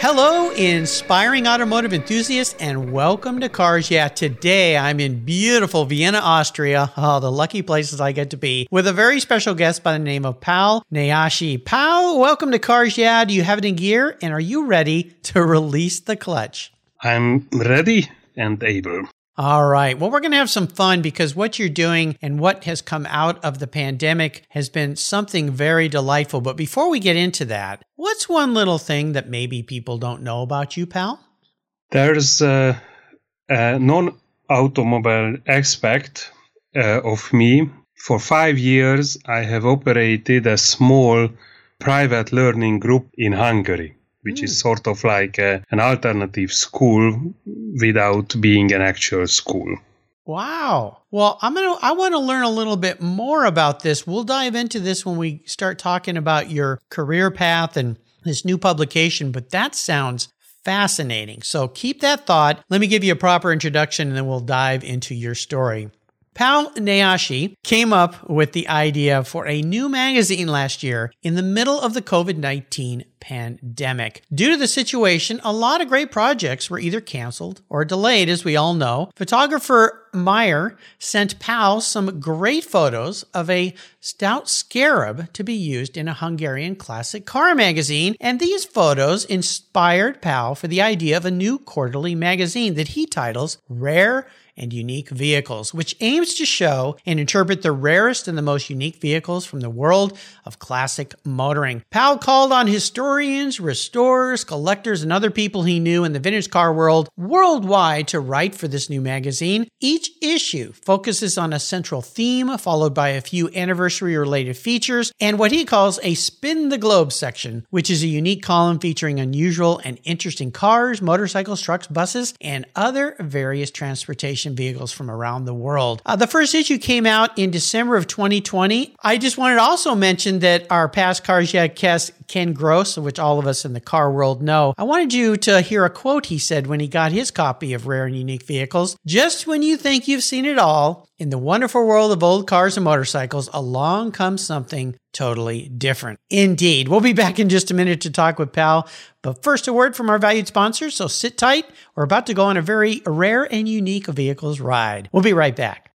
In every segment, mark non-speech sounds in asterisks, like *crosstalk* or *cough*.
Hello, inspiring automotive enthusiasts, and welcome to Cars Yeah. Today I'm in beautiful Vienna, Austria. *laughs* Oh, the lucky places I get to be with a very special guest by the name of Pal Négyesi. Pal, welcome to Cars Yeah. Do you have it in gear? And are you ready to release the clutch? I'm ready and able. All right. Well, we're going to have some fun because what you're doing and what has come out of the pandemic has been something very delightful. But before we get into that, what's one little thing that maybe people don't know about you, pal? There's a, a non automobile aspect uh, of me. For five years, I have operated a small private learning group in Hungary which mm. is hmm. sort of like a, an alternative school without being an actual school. Wow. Well, I'm going to I want to learn a little bit more about this. We'll dive into this when we start talking about your career path and this new publication, but that sounds fascinating. So keep that thought. Let me give you a proper introduction and then we'll dive into your story. Pal Négyesi came up with the idea for a new magazine last year in the middle of the COVID 19 pandemic. Due to the situation, a lot of great projects were either canceled or delayed, as we all know. Photographer Meyer sent Pal some great photos of a stout scarab to be used in a Hungarian classic car magazine, and these photos inspired Pal for the idea of a new quarterly magazine that he titles Rare and unique vehicles, which aims to show and interpret the rarest and the most unique vehicles from the world of classic motoring. Pal called on historians, restorers, collectors, and other people he knew in the vintage car world worldwide to write for this new magazine. Each issue focuses on a central theme, followed by a few anniversary related features, and what he calls a spin the globe section, which is a unique column featuring unusual and interesting cars, motorcycles, trucks, buses, and other various transportation vehicles from around the world. Uh, the first issue came out in December of 2020. I just wanted to also mention that our past Cars Yeah guest, Ken Gross, which all of us in the car world know, I wanted you to hear a quote he said when he got his copy of Rare and Unique Vehicles. Just when you think you've seen it all, in the wonderful world of old cars and motorcycles, along comes something totally different. Indeed. We'll be back in just a minute to talk with Pal. But first, a word from our valued sponsors. So sit tight. We're about to go on a very rare and unique vehicles ride. We'll be right back.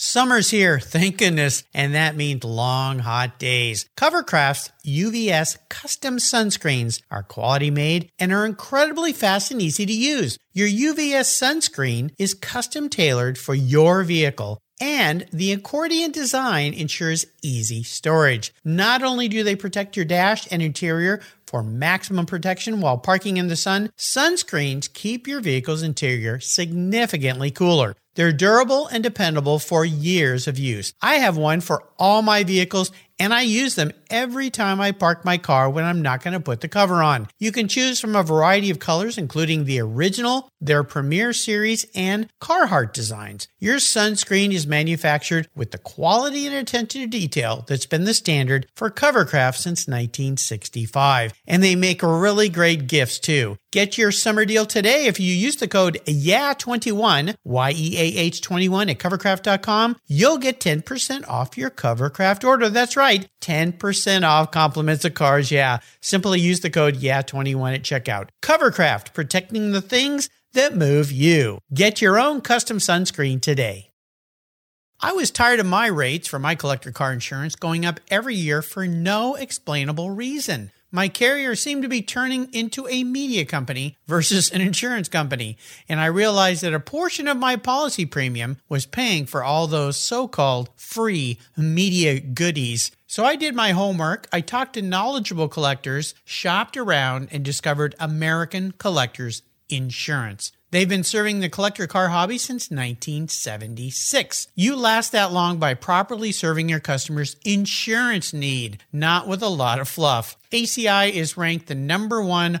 Summer's here, thank goodness, and that means long, hot days. Covercraft's UVS custom sunscreens are quality made and are incredibly fast and easy to use. Your UVS sunscreen is custom tailored for your vehicle and the accordion design ensures easy storage. Not only do they protect your dash and interior for maximum protection while parking in the sun, sunscreens keep your vehicle's interior significantly cooler. They're durable and dependable for years of use. I have one for all my vehicles and I use them every time I park my car when I'm not going to put the cover on. You can choose from a variety of colors, including the original, their Premier Series, and Carhartt designs. Your sunscreen is manufactured with the quality and attention to detail that's been the standard for Covercraft since 1965. And they make really great gifts too. Get your summer deal today if you use the code YEAH21, Y-E-A-H 21 at covercraft.com. You'll get 10% off your Covercraft order. That's right, 10% off compliments of cars. Yeah, simply use the code YEAH21 at checkout. Covercraft, protecting the things that move you. Get your own custom sunscreen today. I was tired of my rates for my collector car insurance going up every year for no explainable reason my carrier seemed to be turning into a media company versus an insurance company, and I realized that a portion of my policy premium was paying for all those so called free media goodies. So I did my homework. I talked to knowledgeable collectors, shopped around, and discovered American Collectors Insurance. They've been serving the collector car hobby since 1976. You last that long by properly serving your customers' insurance need, not with a lot of fluff. ACI is ranked the number one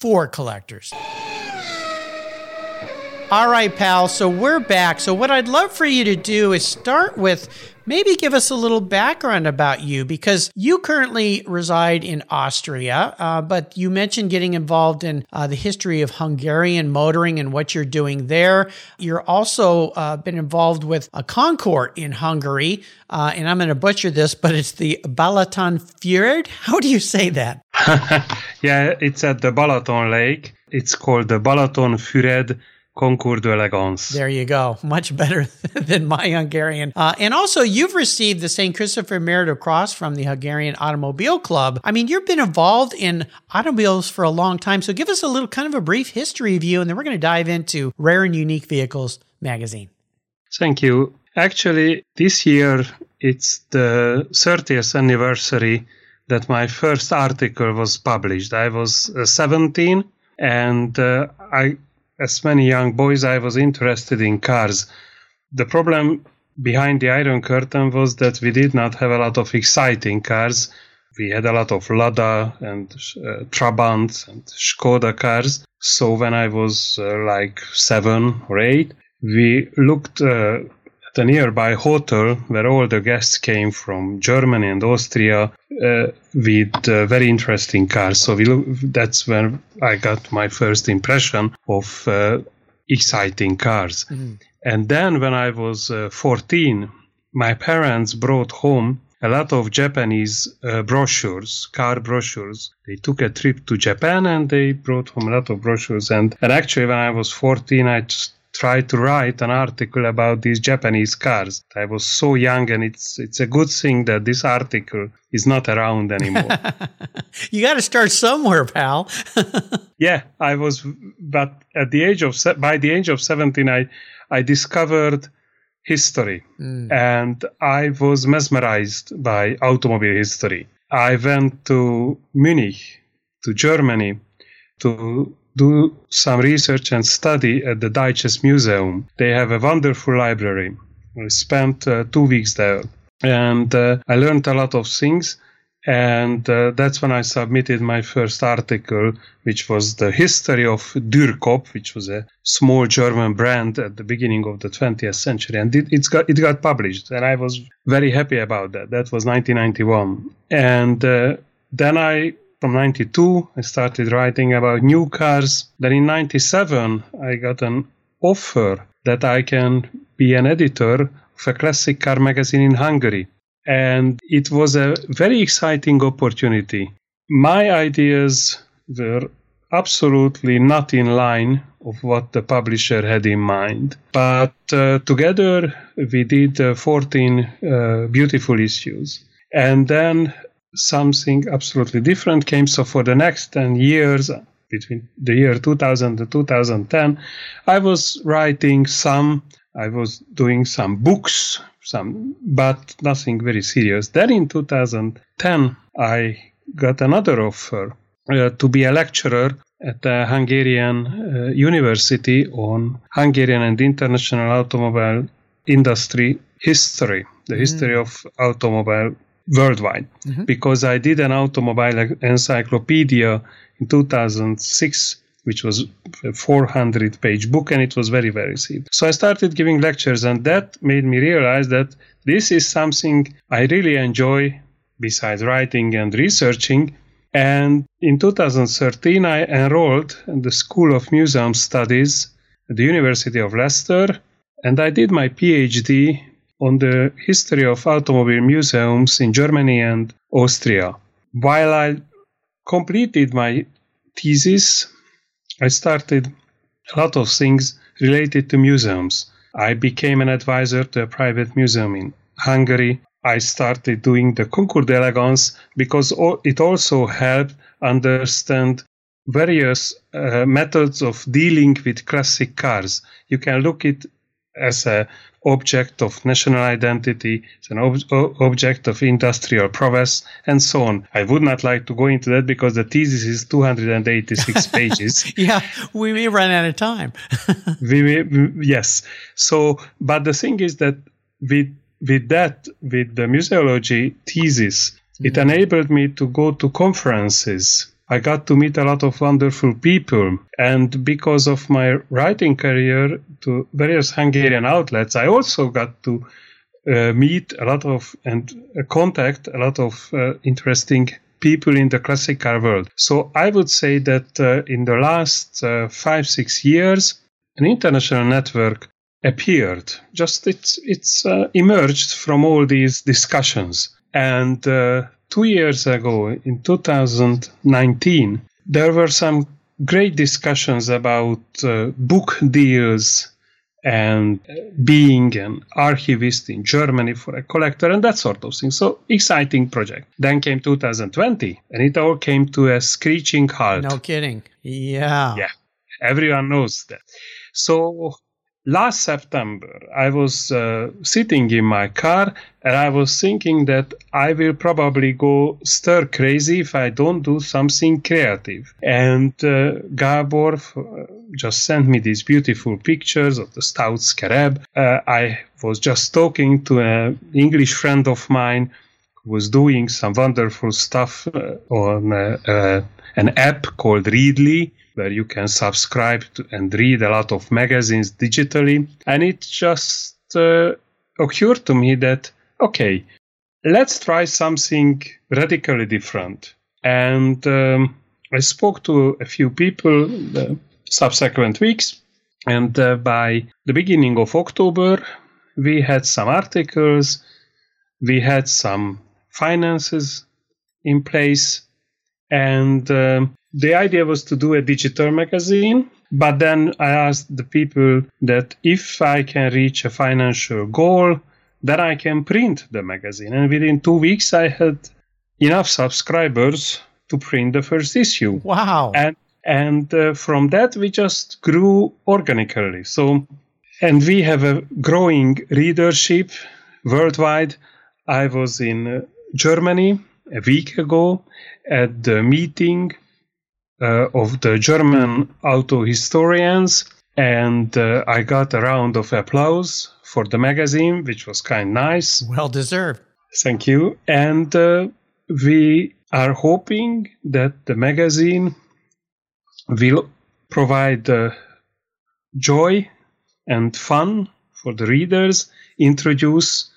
for collectors. All right, pal. So we're back. So, what I'd love for you to do is start with maybe give us a little background about you because you currently reside in Austria, uh, but you mentioned getting involved in uh, the history of Hungarian motoring and what you're doing there. You're also uh, been involved with a Concours in Hungary, uh, and I'm going to butcher this, but it's the Balaton Fjord. How do you say that? *laughs* yeah, it's at the Balaton Lake. It's called the Balaton Füred Concours d'Elegance. There you go. *laughs* Much better *laughs* than my Hungarian. Uh, and also, you've received the St. Christopher Merit Cross from the Hungarian Automobile Club. I mean, you've been involved in automobiles for a long time. So give us a little kind of a brief history of you, and then we're going to dive into Rare and Unique Vehicles magazine. Thank you. Actually, this year it's the 30th anniversary that my first article was published. I was uh, 17 and uh, I as many young boys, I was interested in cars. The problem behind the Iron Curtain was that we did not have a lot of exciting cars. We had a lot of Lada and uh, Trabant and Skoda cars. So when I was uh, like seven or eight, we looked uh, a nearby hotel where all the guests came from Germany and Austria uh, with uh, very interesting cars. So we that's when I got my first impression of uh, exciting cars. Mm-hmm. And then when I was uh, 14, my parents brought home a lot of Japanese uh, brochures, car brochures. They took a trip to Japan and they brought home a lot of brochures. And, and actually, when I was 14, I just tried to write an article about these Japanese cars. I was so young, and it's it's a good thing that this article is not around anymore. *laughs* you got to start somewhere, pal. *laughs* yeah, I was, but at the age of by the age of seventeen, I I discovered history, mm. and I was mesmerized by automobile history. I went to Munich, to Germany, to do some research and study at the Deutsches Museum. They have a wonderful library. I spent uh, two weeks there and uh, I learned a lot of things. And uh, that's when I submitted my first article, which was the history of Dürkopp, which was a small German brand at the beginning of the 20th century. And it, got, it got published, and I was very happy about that. That was 1991. And uh, then I from 92 i started writing about new cars. Then in 97 i got an offer that i can be an editor of a classic car magazine in hungary. And it was a very exciting opportunity. My ideas were absolutely not in line of what the publisher had in mind. But uh, together we did uh, 14 uh, beautiful issues. And then something absolutely different came. So for the next 10 years, between the year 2000 to 2010, I was writing some, I was doing some books, some, but nothing very serious. Then in 2010, I got another offer uh, to be a lecturer at the Hungarian uh, University on Hungarian and international automobile industry history, the mm. history of automobile worldwide mm-hmm. because I did an automobile encyclopedia in 2006 which was a 400 page book and it was very, very received. So I started giving lectures and that made me realize that this is something I really enjoy besides writing and researching. And in 2013, I enrolled in the School of Museum Studies at the University of Leicester and I did my PhD on the history of automobile museums in Germany and Austria. While I completed my thesis, I started a lot of things related to museums. I became an advisor to a private museum in Hungary. I started doing the Concours d'Elegance because it also helped understand various uh, methods of dealing with classic cars. You can look it as a object of national identity, as an ob- object of industrial prowess, and so on. I would not like to go into that because the thesis is 286 *laughs* pages. yeah, we may run out of time. *laughs* we may, yes. So, but the thing is that with with that, with the museology thesis, mm-hmm. it enabled me to go to conferences I got to meet a lot of wonderful people. And because of my writing career to various Hungarian outlets, I also got to uh, meet a lot of and uh, contact a lot of uh, interesting people in the classic car world. So I would say that uh, in the last uh, five, six years, an international network appeared. Just it's, it's uh, emerged from all these discussions. And two years ago, in 2019, there were some great discussions about uh, book deals and being an archivist in Germany for a collector and that sort of thing. So exciting project. Then came 2020 and it all came to a screeching halt. No kidding. Yeah. Yeah. Everyone knows that. So last September, I was uh, sitting in my car and I was thinking that I will probably go stir crazy if I don't do something creative. And uh, Gabor uh, just sent me these beautiful pictures of the stout scarab. Uh, I was just talking to an English friend of mine who was doing some wonderful stuff uh, on uh, an app called Readly where you can subscribe to and read a lot of magazines digitally. And it just uh, occurred to me that, okay, let's try something radically different. And um, I spoke to a few people the subsequent weeks. And uh, by the beginning of October, we had some articles, we had some finances in place, and um, the idea was to do a digital magazine, but then I asked the people that if I can reach a financial goal, then I can print the magazine. And within two weeks, I had enough subscribers to print the first issue. Wow. And and uh, from that we just grew organically. So and we have a growing readership worldwide. I was in uh, Germany a week ago at the meeting uh, of the German auto historians, and uh, I got a round of applause for the magazine, which was kind of nice. Well deserved. Thank you. And uh, we are hoping that the magazine will provide uh, joy and fun for the readers, introduce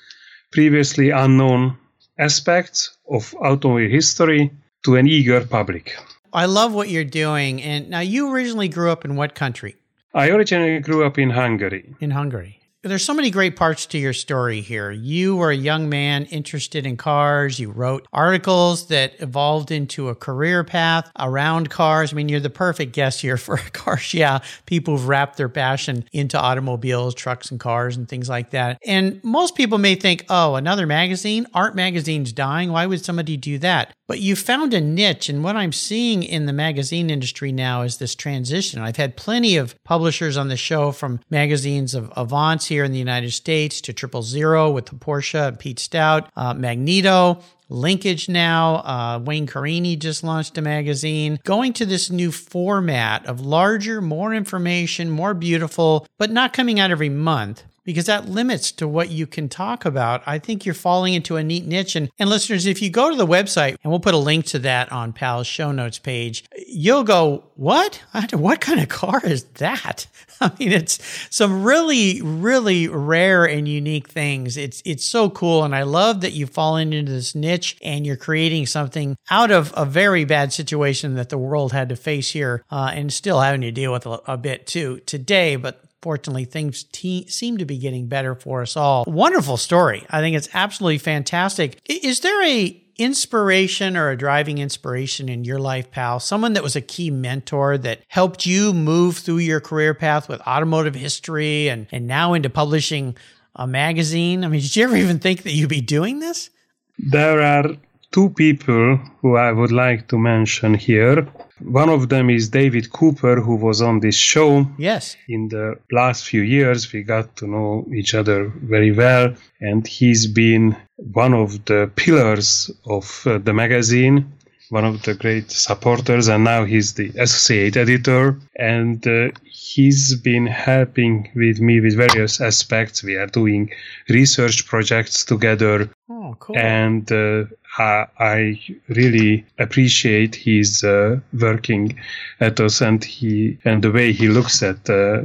previously unknown aspects of automobile history to an eager public. I love what you're doing. And now you originally grew up in what country? I originally grew up in Hungary. In Hungary. There's so many great parts to your story here. You were a young man interested in cars. You wrote articles that evolved into a career path around cars. I mean, you're the perfect guest here for *laughs* cars. Yeah, people who've wrapped their passion into automobiles, trucks, and cars and things like that. And most people may think, oh, another magazine? Aren't magazines dying? Why would somebody do that? But you found a niche, and what I'm seeing in the magazine industry now is this transition. I've had plenty of publishers on the show from magazines of Avance here in the United States to Triple Zero with the Porsche and Pete Stout, uh, Magneto, Linkage now. Uh, Wayne Carini just launched a magazine going to this new format of larger, more information, more beautiful, but not coming out every month because that limits to what you can talk about. I think you're falling into a neat niche. And, and listeners, if you go to the website, and we'll put a link to that on Pal's show notes page, you'll go, what? What kind of car is that? *laughs* I mean, it's some really, really rare and unique things. It's, it's so cool. And I love that you've fallen into this niche and you're creating something out of a very bad situation that the world had to face here uh, and still having to deal with a, a bit too today. But fortunately, things te- seem to be getting better for us all. Wonderful story. I think it's absolutely fantastic. Is there a inspiration or a driving inspiration in your life, pal? Someone that was a key mentor that helped you move through your career path with automotive history and, and now into publishing a magazine? I mean, did you ever even think that you'd be doing this? There are two people who I would like to mention here. One of them is David Cooper, who was on this show. Yes. In the last few years, we got to know each other very well, and he's been one of the pillars of uh, the magazine, one of the great supporters, and now he's the associate editor. And uh, he's been helping with me with various aspects. We are doing research projects together. Oh, cool. And uh, I, I really appreciate his uh, working ethos and he and the way he looks at uh,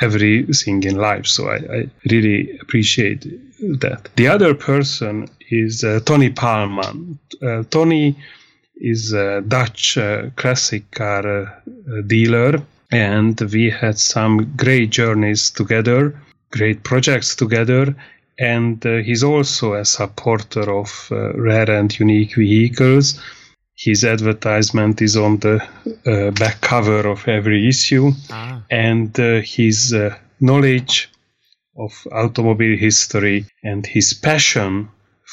everything in life. So I, I, really appreciate that. The other person is uh, Tony Palman. Uh, Tony is a Dutch uh, classic car uh, dealer, and we had some great journeys together, great projects together and uh, he's also a supporter of uh, rare and unique vehicles. His advertisement is on the uh, back cover of every issue, ah. and uh, his uh, knowledge of automobile history and his passion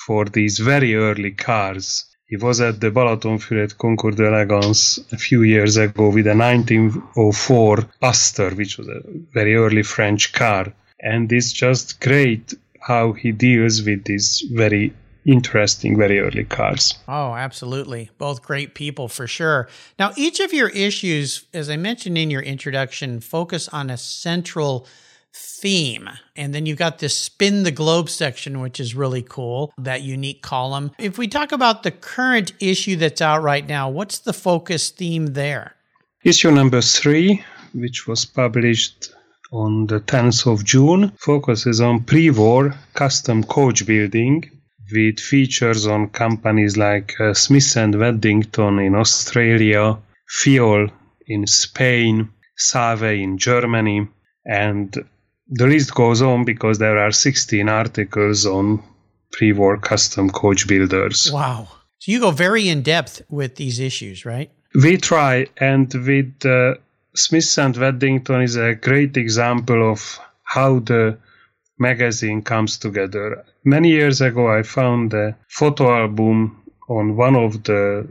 for these very early cars. He was at the Balatonfüred Concours d'Elegance a few years ago with a 1904 Aster, which was a very early French car. And it's just great how he deals with these very interesting, very early cars. Oh, absolutely. Both great people for sure. Now, each of your issues, as I mentioned in your introduction, focus on a central theme. And then you've got this spin the globe section, which is really cool, that unique column. If we talk about the current issue that's out right now, what's the focus theme there? Issue number three, which was published on the 10th of June focuses on pre-war custom coach building with features on companies like uh, Smith and Waddington in Australia, Fiol in Spain, Save in Germany, and the list goes on because there are 16 articles on pre-war custom coach builders. Wow. So you go very in depth with these issues, right? We try, and with uh, Smith and Waddington is a great example of how the magazine comes together. Many years ago, I found a photo album on one of the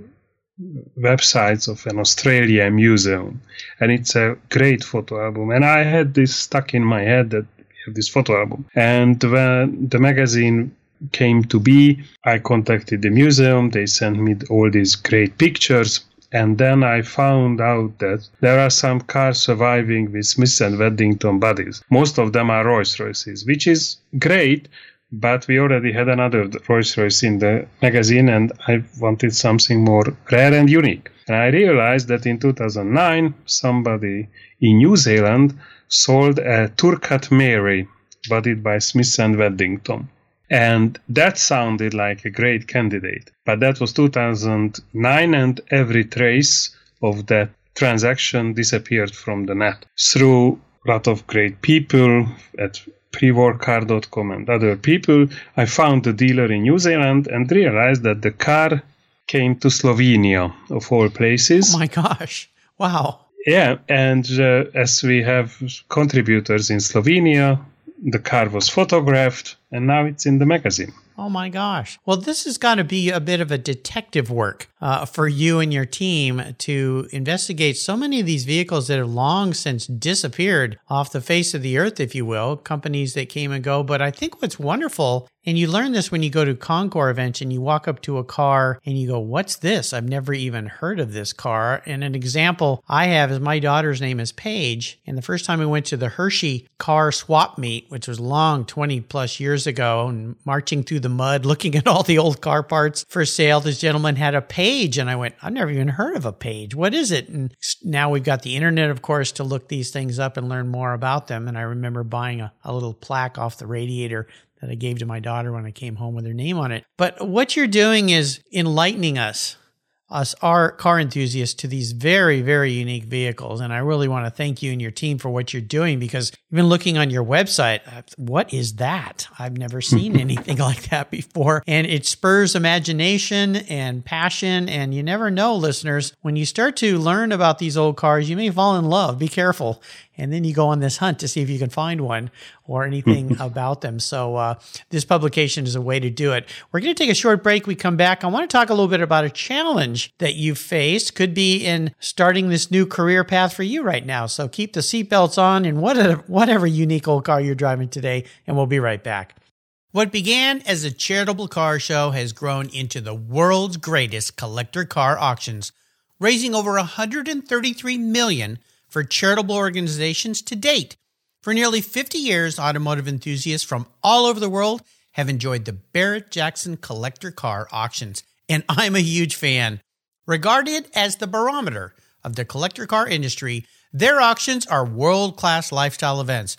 websites of an Australian museum, and it's a great photo album. And I had this stuck in my head that we have this photo album. And when the magazine came to be, I contacted the museum. They sent me all these great pictures and then I found out that there are some cars surviving with Smith and Waddington bodies. Most of them are Rolls Royces, which is great, but we already had another Rolls Royce in the magazine, and I wanted something more rare and unique. And I realized that in 2009, somebody in New Zealand sold a Turcat-Méry, bodied by Smith and Waddington. And that sounded like a great candidate. But that was 2009, and every trace of that transaction disappeared from the net. Through a lot of great people at prewarcar.com and other people, I found the dealer in New Zealand and realized that the car came to Slovenia, of all places. Oh my gosh. Wow. Yeah, and uh, as we have contributors in Slovenia, the car was photographed and now it's in the magazine. Oh my gosh. Well, this has got to be a bit of a detective work uh, for you and your team to investigate so many of these vehicles that have long since disappeared off the face of the earth, if you will, companies that came and go. But I think what's wonderful And you learn this when you go to Concours events and you walk up to a car and you go, What's this? I've never even heard of this car. And an example I have is my daughter's name is Paige. And the first time we went to the Hershey car swap meet, which was long 20 plus years ago, and marching through the mud, looking at all the old car parts for sale, this gentleman had a page, And I went, I've never even heard of a page. What is it? And now we've got the internet, of course, to look these things up and learn more about them. And I remember buying a, a little plaque off the radiator that I gave to my daughter when I came home with her name on it. But what you're doing is enlightening us us our car enthusiasts to these very very unique vehicles. And i really want to thank you and your team for what you're doing because even looking on your website uh, what is that? I've never *laughs* seen anything like that before. And it spurs imagination and passion. And you never know listeners when you start to learn about these old cars you may fall in love. Be careful and then you go on this hunt to see if you can find one or anything *laughs* about them. So uh, this publication is a way to do it. We're going to take a short break. We come back. I want to talk a little bit about a challenge that you've faced. Could be in starting this new career path for you right now. So keep the seatbelts on in whatever, whatever unique old car you're driving today, and we'll be right back. What began as a charitable car show has grown into the world's greatest collector car auctions, raising over 133 million for charitable organizations to date. For nearly 50 years, automotive enthusiasts from all over the world have enjoyed the Barrett Jackson collector car auctions, and *laughs* I'm a huge fan. Regarded as the barometer of the collector car industry, their auctions are world class lifestyle events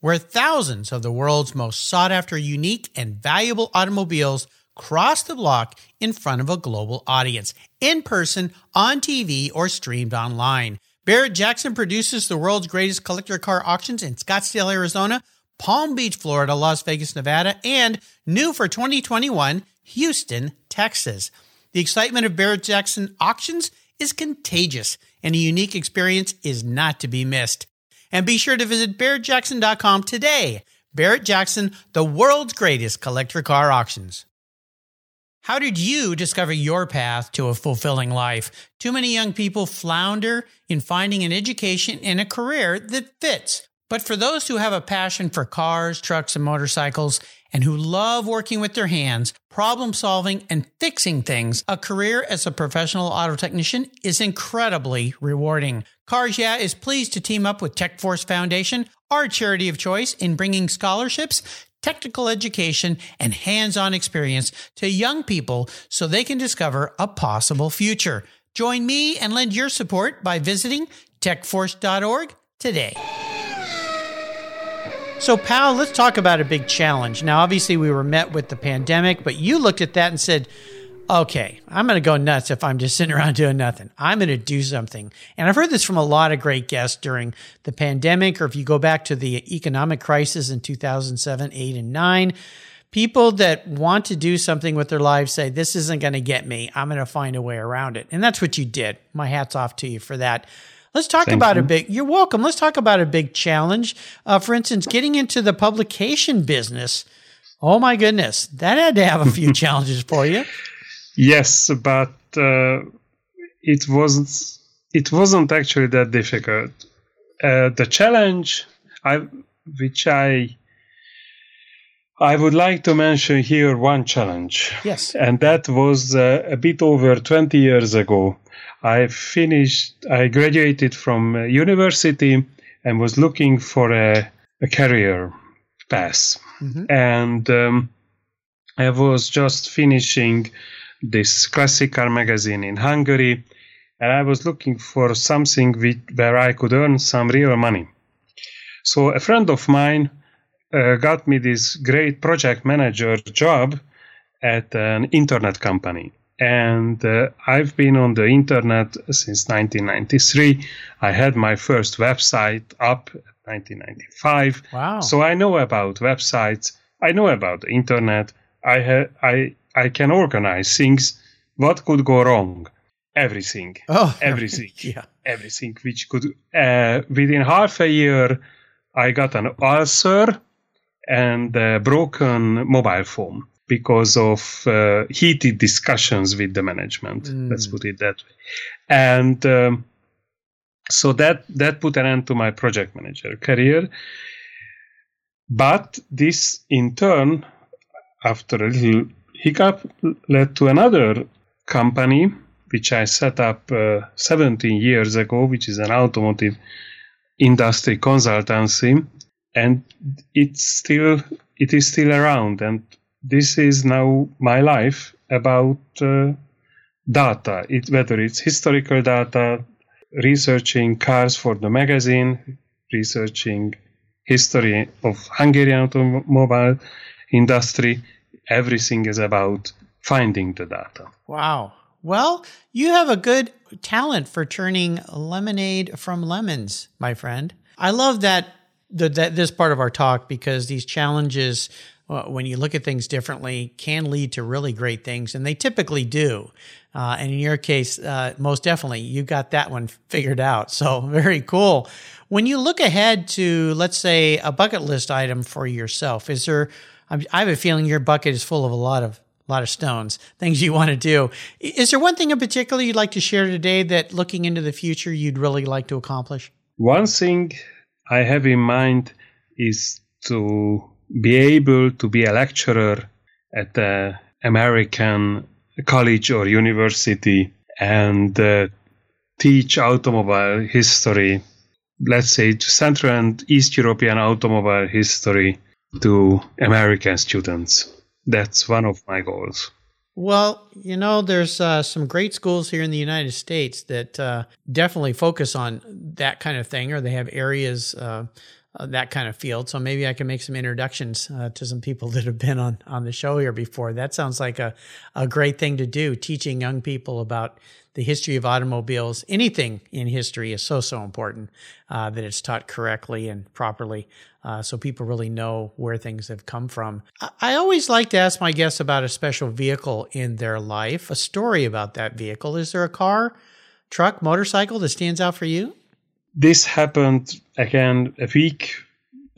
where thousands of the world's most sought after, unique, and valuable automobiles cross the block in front of a global audience, in person, on TV, or streamed online. Barrett Jackson produces the world's greatest collector car auctions in Scottsdale, Arizona, Palm Beach, Florida, Las Vegas, Nevada, and new for 2021, Houston, Texas. The excitement of Barrett Jackson auctions is contagious, and a unique experience is not to be missed. And be sure to visit barrettjackson.com today. Barrett Jackson, the world's greatest collector car auctions. How did you discover your path to a fulfilling life? Too many young people flounder in finding an education and a career that fits. But for those who have a passion for cars, trucks, and motorcycles, and who love working with their hands, problem solving, and fixing things, a career as a professional auto technician is incredibly rewarding. Cars Yeah is pleased to team up with TechForce Foundation, our charity of choice, in bringing scholarships technical education, and hands on experience to young people so they can discover a possible future. Join me and lend your support by visiting techforce.org today. So, Pal, let's talk about a big challenge. Now, obviously, we were met with the pandemic, but you looked at that and said, okay, I'm going to go nuts if I'm just sitting around *laughs* doing nothing. I'm going to do something. And I've heard this from a lot of great guests during the pandemic, or if you go back to the economic crisis in 2007, 8, and 9. People that want to do something with their lives say, This isn't going to get me. I'm going to find a way around it. And that's what you did. My hat's off to you for that. Let's talk Thank about you. a big. You're welcome. Let's talk about a big challenge. Uh, for instance, getting into the publication business. Oh my goodness, that had to have a few *laughs* challenges for you. Yes, but uh, it wasn't. It wasn't actually that difficult. Uh, the challenge, I, which I, I would like to mention here one challenge. Yes, and that was uh, a bit over twenty years ago. I finished. I graduated from university and was looking for a, a career path, mm-hmm. and um, I was just finishing this classic car magazine in Hungary, and I was looking for something with, where I could earn some real money. So a friend of mine uh, got me this great project manager job at an internet company. And uh, I've been on the internet since 1993. I had my first website up 1995. Wow. So I know about websites. I know about the internet. I had I I can organize things. What could go wrong? Everything. Oh, *laughs* everything. yeah. Everything which could. Uh, within half a year, I got an ulcer and a broken mobile phone because of uh, heated discussions with the management. Mm. Let's put it that way. And um, so that that put an end to my project manager career. But this, in turn, after a little hiccup, led to another company which I set up uh, 17 years ago, which is an automotive industry consultancy, and it's still it is still around, and this is now my life about uh, data. It, whether it's historical data, researching cars for the magazine, researching history of Hungarian automobile industry, everything is about finding the data. Wow. Well, you have a good talent for turning lemonade from lemons, my friend. I love that, the, that this part of our talk because these challenges, uh, when you look at things differently, can lead to really great things, and they typically do. Uh, and in your case, uh, most definitely, you got that one figured out. So *laughs* very cool. When you look ahead to, let's say, a bucket list item for yourself, is there? I have a feeling your bucket is full of a lot of lot of stones, things you want to do. Is there one thing in particular you'd like to share today that looking into the future you'd really like to accomplish? One thing I have in mind is to be able to be a lecturer at the American college or university and uh, teach automobile history, let's say to Central and East European automobile history to American students that's one of my goals. Well, you know, there's uh, some great schools here in the United States that uh, definitely focus on that kind of thing, or they have areas uh, that kind of field. So maybe I can make some introductions uh, to some people *laughs* that have been on on the show here before. That sounds like a a great thing to do, teaching young people about the history of automobiles. Anything in history is so so important uh, that it's taught correctly and properly uh, so people really know where things have come from. I always like to ask my guests about a special vehicle in their life, a story about that vehicle. Is there a car, truck, motorcycle that stands out for you? This happened again a week,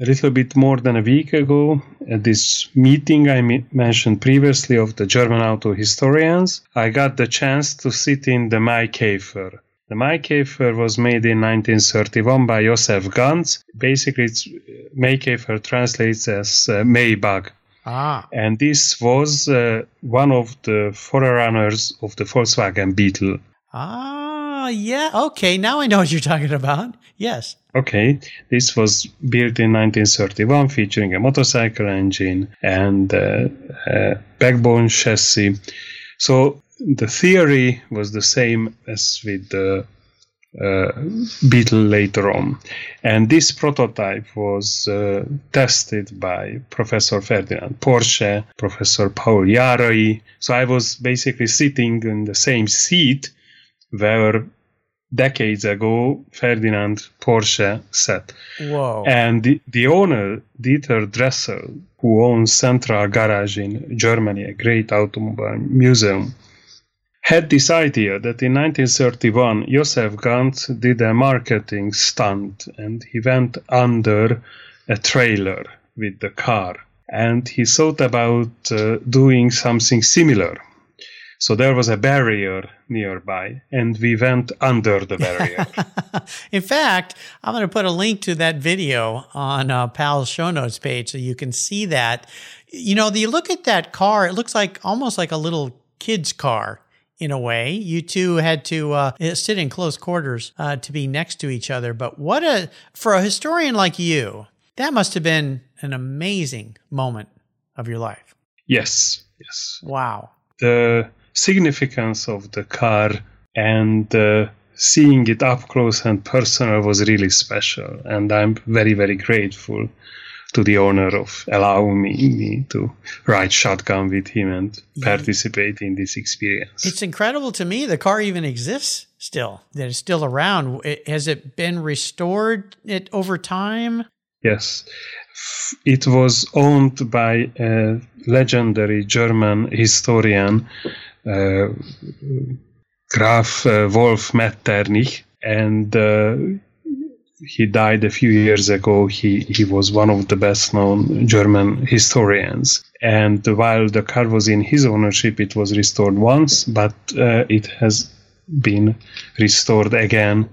a little bit more than a week ago, at this meeting I mentioned previously of the German auto historians. I got the chance to sit in the Maikäfer the Maikäfer was made in 1931 by Josef Ganz. Basically, it's, Maikäfer translates as uh, Maybach. Ah. And this was uh, one of the forerunners of the Volkswagen Beetle. Ah, yeah. Okay, now I know what you're talking about. Yes. Okay, this was built in 1931, featuring a motorcycle engine and uh, a backbone chassis. So the theory was the same as with the uh, Beetle later on. And this prototype was uh, tested by Professor Ferdinand Porsche, Professor Paul Jaray. So I was basically sitting in the same seat where decades ago Ferdinand Porsche sat. Whoa. And the, the owner, Dieter Dressel, who owns Central Garage in Germany, a great automobile museum, had this idea that in 1931 Josef Ganz did a marketing stunt and he went under a trailer with the car and he thought about uh, doing something similar. So there was a barrier nearby, and we went under the barrier. *laughs* in fact, I'm going to put a link to that video on uh, Pal's show notes page so you can see that. You know, you look at that car, it looks like almost like a little kid's car in a way. You two had to uh, sit in close quarters uh, to be next to each other. But what a, for a historian like you, that must have been an amazing moment of your life. Yes, yes. Wow. The significance of the car and uh, seeing it up close and personal was really special. And I'm very, very grateful to the owner of allowing me, to ride shotgun with him and participate in this experience. It's incredible to me the car even exists still, that it's still around. It, has it been restored it, over time? Yes. It was owned by a legendary German historian, Graf uh, Wolf Metternich, and uh, he died a few years ago. He, he was one of the best known German historians. And while the car was in his ownership, it was restored once, but uh, it has been restored again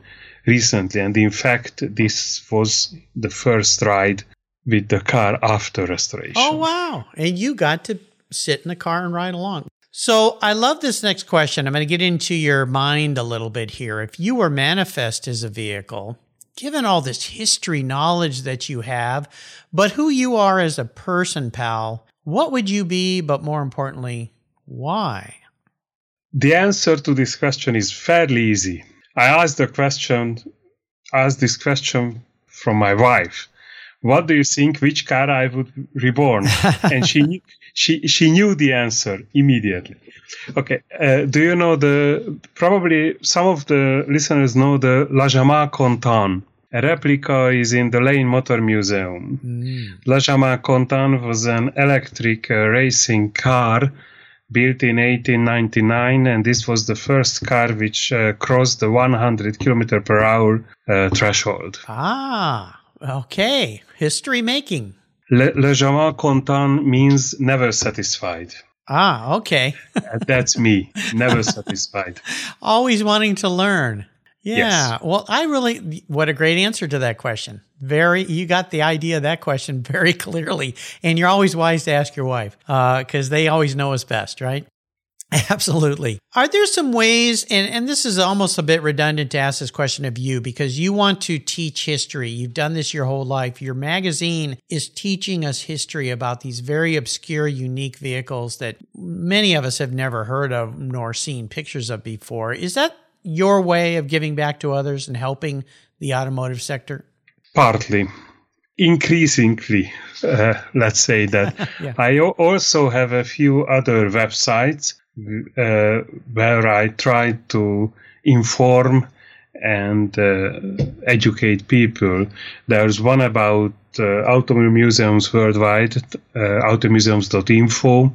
recently. And in fact, this was the first ride with the car after restoration. Oh, wow. And you got to sit in the car and ride along. So I love this next question. I'm going to get into your mind a little bit here. If you were manifest as a vehicle, given all this history knowledge that you have, but who you are as a person, pal, what would you be? But more importantly, why? The answer to this question is fairly easy. I asked the question, asked this question from my wife. What do you think? Which car I would reborn? *laughs* and she she she knew the answer immediately. Okay, uh, do you know the? Probably some of the listeners know the La Jamais Contente. A replica is in the Lane Motor Museum. Mm. La Jamais Contente was an electric uh, racing car built in 1899, and this was the first car which uh, crossed the 100 kilometer per hour uh, threshold. Ah, okay. History making. Le, le jamais content means never satisfied. Ah, okay. That's me, never satisfied. *laughs* Always wanting to learn. Yeah. Yes. Well, I really, what a great answer to that question. Very, you got the idea of that question *laughs* very clearly. And you're always wise to ask your wife because uh, they always know us best, right? *laughs* Absolutely. Are there some ways, and, and this is almost a bit redundant to ask this question of you because you want to teach history. You've done this your whole life. Your magazine is teaching us history about these very obscure, unique vehicles that many of us have never heard of nor seen pictures of before. Is that your way of giving back to others and helping the automotive sector? Partly. Increasingly, uh, let's say that. *laughs* yeah. I also have a few other websites uh, where I try to inform and uh, educate people. There's one about uh, automobile museums worldwide, uh, automuseums.info,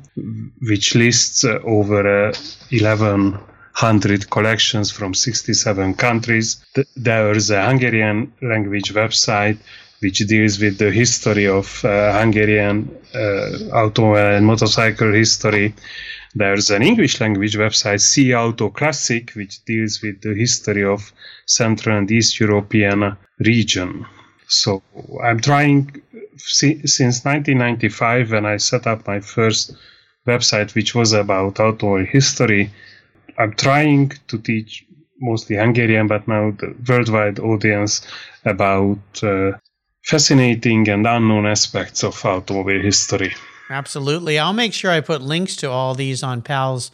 which lists uh, over uh, 1100 collections from 67 countries. Th- there's a Hungarian language website which deals with the history of uh, Hungarian uh, automobile and motorcycle history. There's an English language website, C Auto Classic, which deals with the history of Central and East European region. So I'm trying since 1995 when I set up my first website, which was about automobile history. I'm trying to teach mostly Hungarian, but now the worldwide audience about uh, fascinating and unknown aspects of automobile history. Absolutely. I'll make sure I put links to all these on PAL's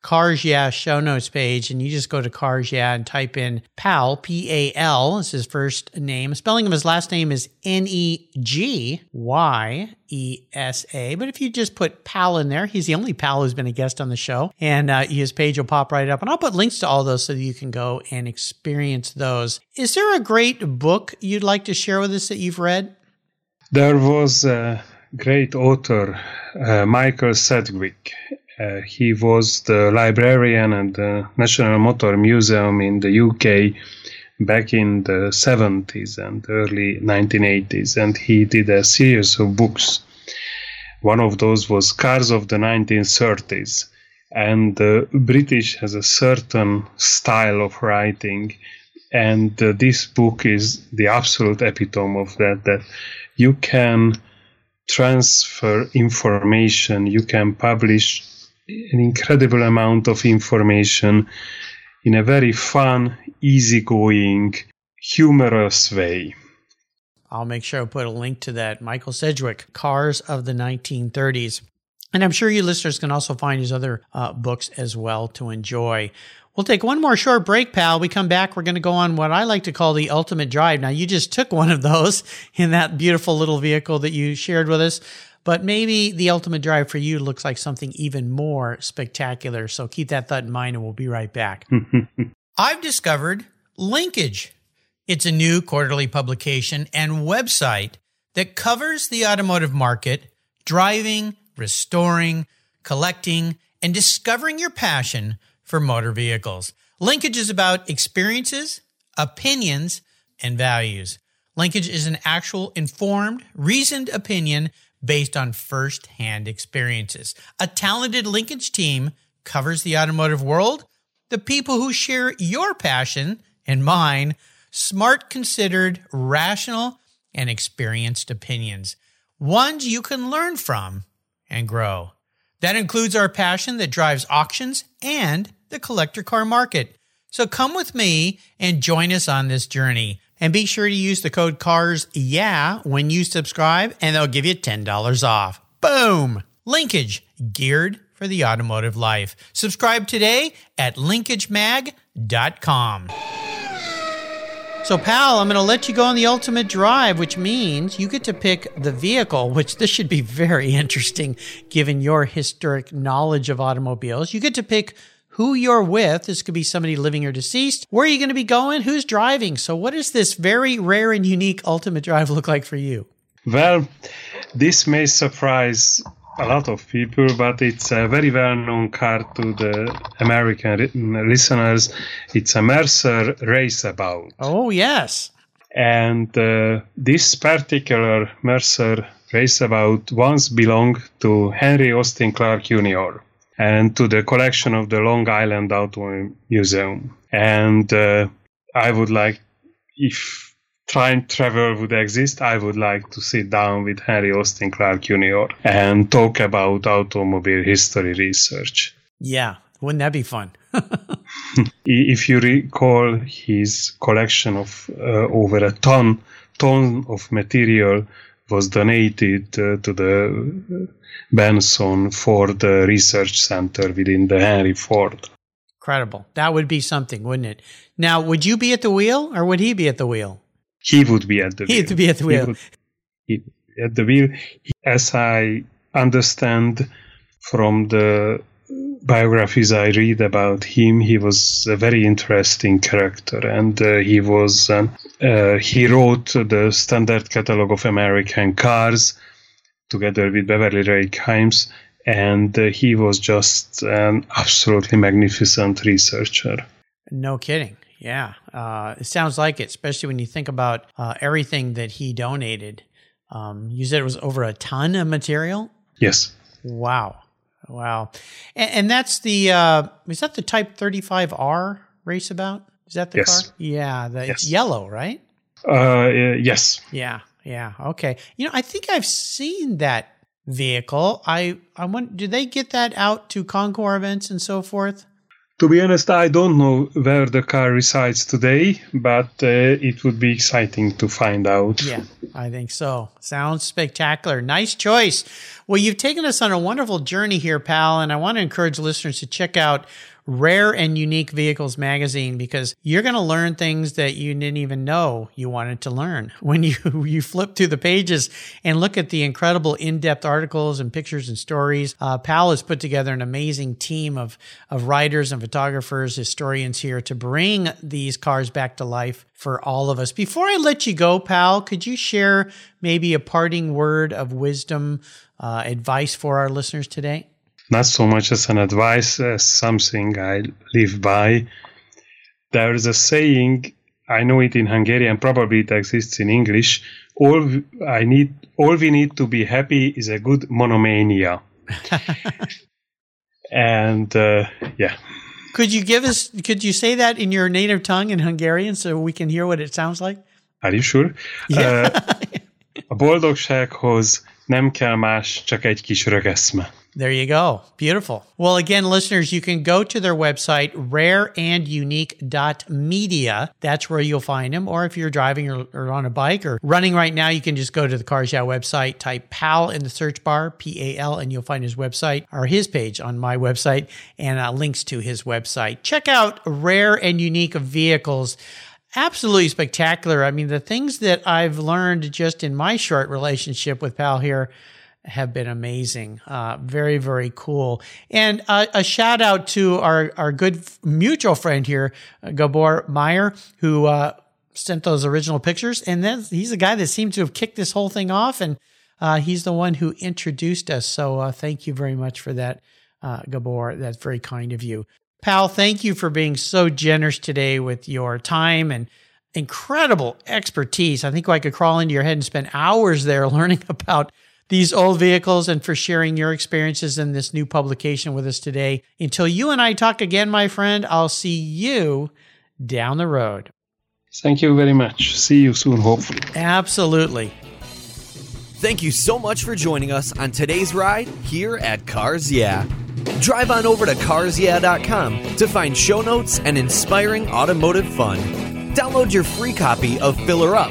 Cars Yeah show notes page, and you just go to Cars Yeah and type in Pal, P A L, is his first name. Spelling of his last name is N E G Y E S A. But if you just put Pal in there, he's the only Pal who's been a guest on the show, and uh, his page will pop right up. And I'll put links to all those so that you can go and experience those. Is there a great book you'd like to share with us that you've read? There was a great author, uh, Michael Sedgwick uh, he was the librarian at the National Motor Museum in the UK back in the 70s and early 1980s, and he did a series of books. One of those was Cars of the 1930s. And the British has a certain style of writing, and uh, this book is the absolute epitome of that. That you can transfer information, you can publish an incredible amount of information in a very fun, easygoing, humorous way. I'll make sure I put a link to that. Michael Sedgwick, Cars of the 1930s. And I'm sure you listeners can also find his other uh, books as well to enjoy. We'll take one more short break, pal. We come back. We're going to go on what I like to call the ultimate drive. Now, you just took one of those *laughs* in that beautiful little vehicle that you shared with us. But maybe the ultimate drive for you looks like something even more spectacular. So keep that thought in mind and we'll be right back. *laughs* I've discovered Linkage. It's a new quarterly publication and website that covers the automotive market, driving, restoring, collecting, and discovering your passion for motor vehicles. Linkage is about experiences, opinions, and values. Linkage is an actual informed, reasoned opinion based on first hand experiences. A talented linkage team covers the automotive world, the people who share your passion and mine, smart, considered, rational, and experienced opinions, ones you can learn from and grow. That includes our passion that drives auctions and the collector car market. So come with me and join us on this journey. And be sure to use the code CARS yeah when you subscribe and they'll give you $10 off. Boom! Linkage, geared for the automotive life. Subscribe today at linkagemag.com. So, pal, I'm going to let you go on the ultimate drive, which means you get to pick the vehicle, which this should be very *laughs* interesting given your historic knowledge of automobiles. You get to pick who you're with. This could be somebody living or deceased. Where are you going to be going? Who's driving? So, what does this very rare and unique ultimate drive look like for you? Well, this may surprise a lot of people, but it's a very well known car to the American listeners. It's a Mercer Raceabout. Oh, yes. And uh, this particular Mercer Raceabout once belonged to Henry Austin Clark Jr. and to the collection of the Long Island Auto Museum. And uh, I would like, if time travel would exist, I would like to sit down with Henry Austin Clark Jr. and talk about automobile history research. Yeah, wouldn't that be fun? *laughs* if you recall his collection of uh, over a ton ton of material was donated uh, to the Benson Ford Research Center within the Henry Ford. Incredible. That would be something, wouldn't it? Now, would you be at the wheel or would he be at the wheel? he would be at the he wheel. would be at the wheel. He would, he, at the wheel, as I understand from the biographies I read about him, he was a very interesting character, and uh, he was um, uh, he wrote the standard catalog of American cars together with Beverly Rae Kimes, and uh, he was just an absolutely magnificent researcher. No kidding. Yeah, uh, it sounds like it, especially when you think about uh, everything that he donated. Um, you said it was over a ton of material. Yes. Wow, wow, and, and that's the uh, is that the Type Thirty Five R Raceabout? Is that the yes. car? Yeah, the, yes. it's yellow, right? Uh, yes. Yeah, yeah. Okay. You know, I think I've seen that vehicle. I I want. Do they get that out to Concours events and so forth? To be honest, I don't know where the car resides today, but uh, it would be exciting to find out. Yeah, I think so. Sounds spectacular. Nice choice. Well, you've taken us on a wonderful journey here, pal, and I want to encourage listeners to check out Rare and Unique Vehicles magazine because you're going to learn things that you didn't even know you wanted to learn *laughs* when you you flip through the pages and look at the incredible in-depth articles and pictures and stories. Uh, Pal has put together an amazing team of of writers and photographers, historians here to bring these cars back to life for all of us. Before I let you go, Pal, could you share maybe a parting word of wisdom, uh, advice for our listeners today? Not so much as an advice as something I live by. There is a saying, I know it in Hungarian, probably it exists in English. All I need, all we need to be happy is a good monomania. *laughs* and uh, yeah. Could you give us? Could you say that in your native tongue in Hungarian so we can hear what it sounds like? Are you sure? Yeah. Uh, *laughs* a boldogsághoz nem kell más, csak egy kis rögeszme. There you go. Beautiful. Well, again, listeners, you can go to their website, rareandunique.media. That's where you'll find them. Or if you're driving or, or, on a bike or running right now, you can just go to the Cars Yeah website, type PAL in the search bar, P A L, and you'll find his website or his page on my website and uh, links to his website. Check out Rare and Unique of Vehicles absolutely spectacular. I mean, the things that I've learned just in my short relationship with Pal here have been amazing. Uh, very, very cool. And uh, a shout out to our, our good mutual friend here, Gabor Meyer, who uh, sent those original pictures. And then he's the guy that seemed to have kicked this whole thing off. And uh, he's the one who introduced us. So uh, thank you very much for that, uh, Gabor. That's very kind of you. Pal, thank you for being so generous today with your time and incredible expertise. I think I could crawl into your head and spend hours there *laughs* learning about these old vehicles and for sharing your experiences in this new publication with us today. Until you and I talk again, my friend, I'll see you down the road. Thank you very much. See you soon, hopefully. Absolutely. Thank you so much for joining us on today's ride here at Cars Yeah. Drive on over to carsyeah.com to find show notes and inspiring automotive fun. Download your free copy of Filler Up,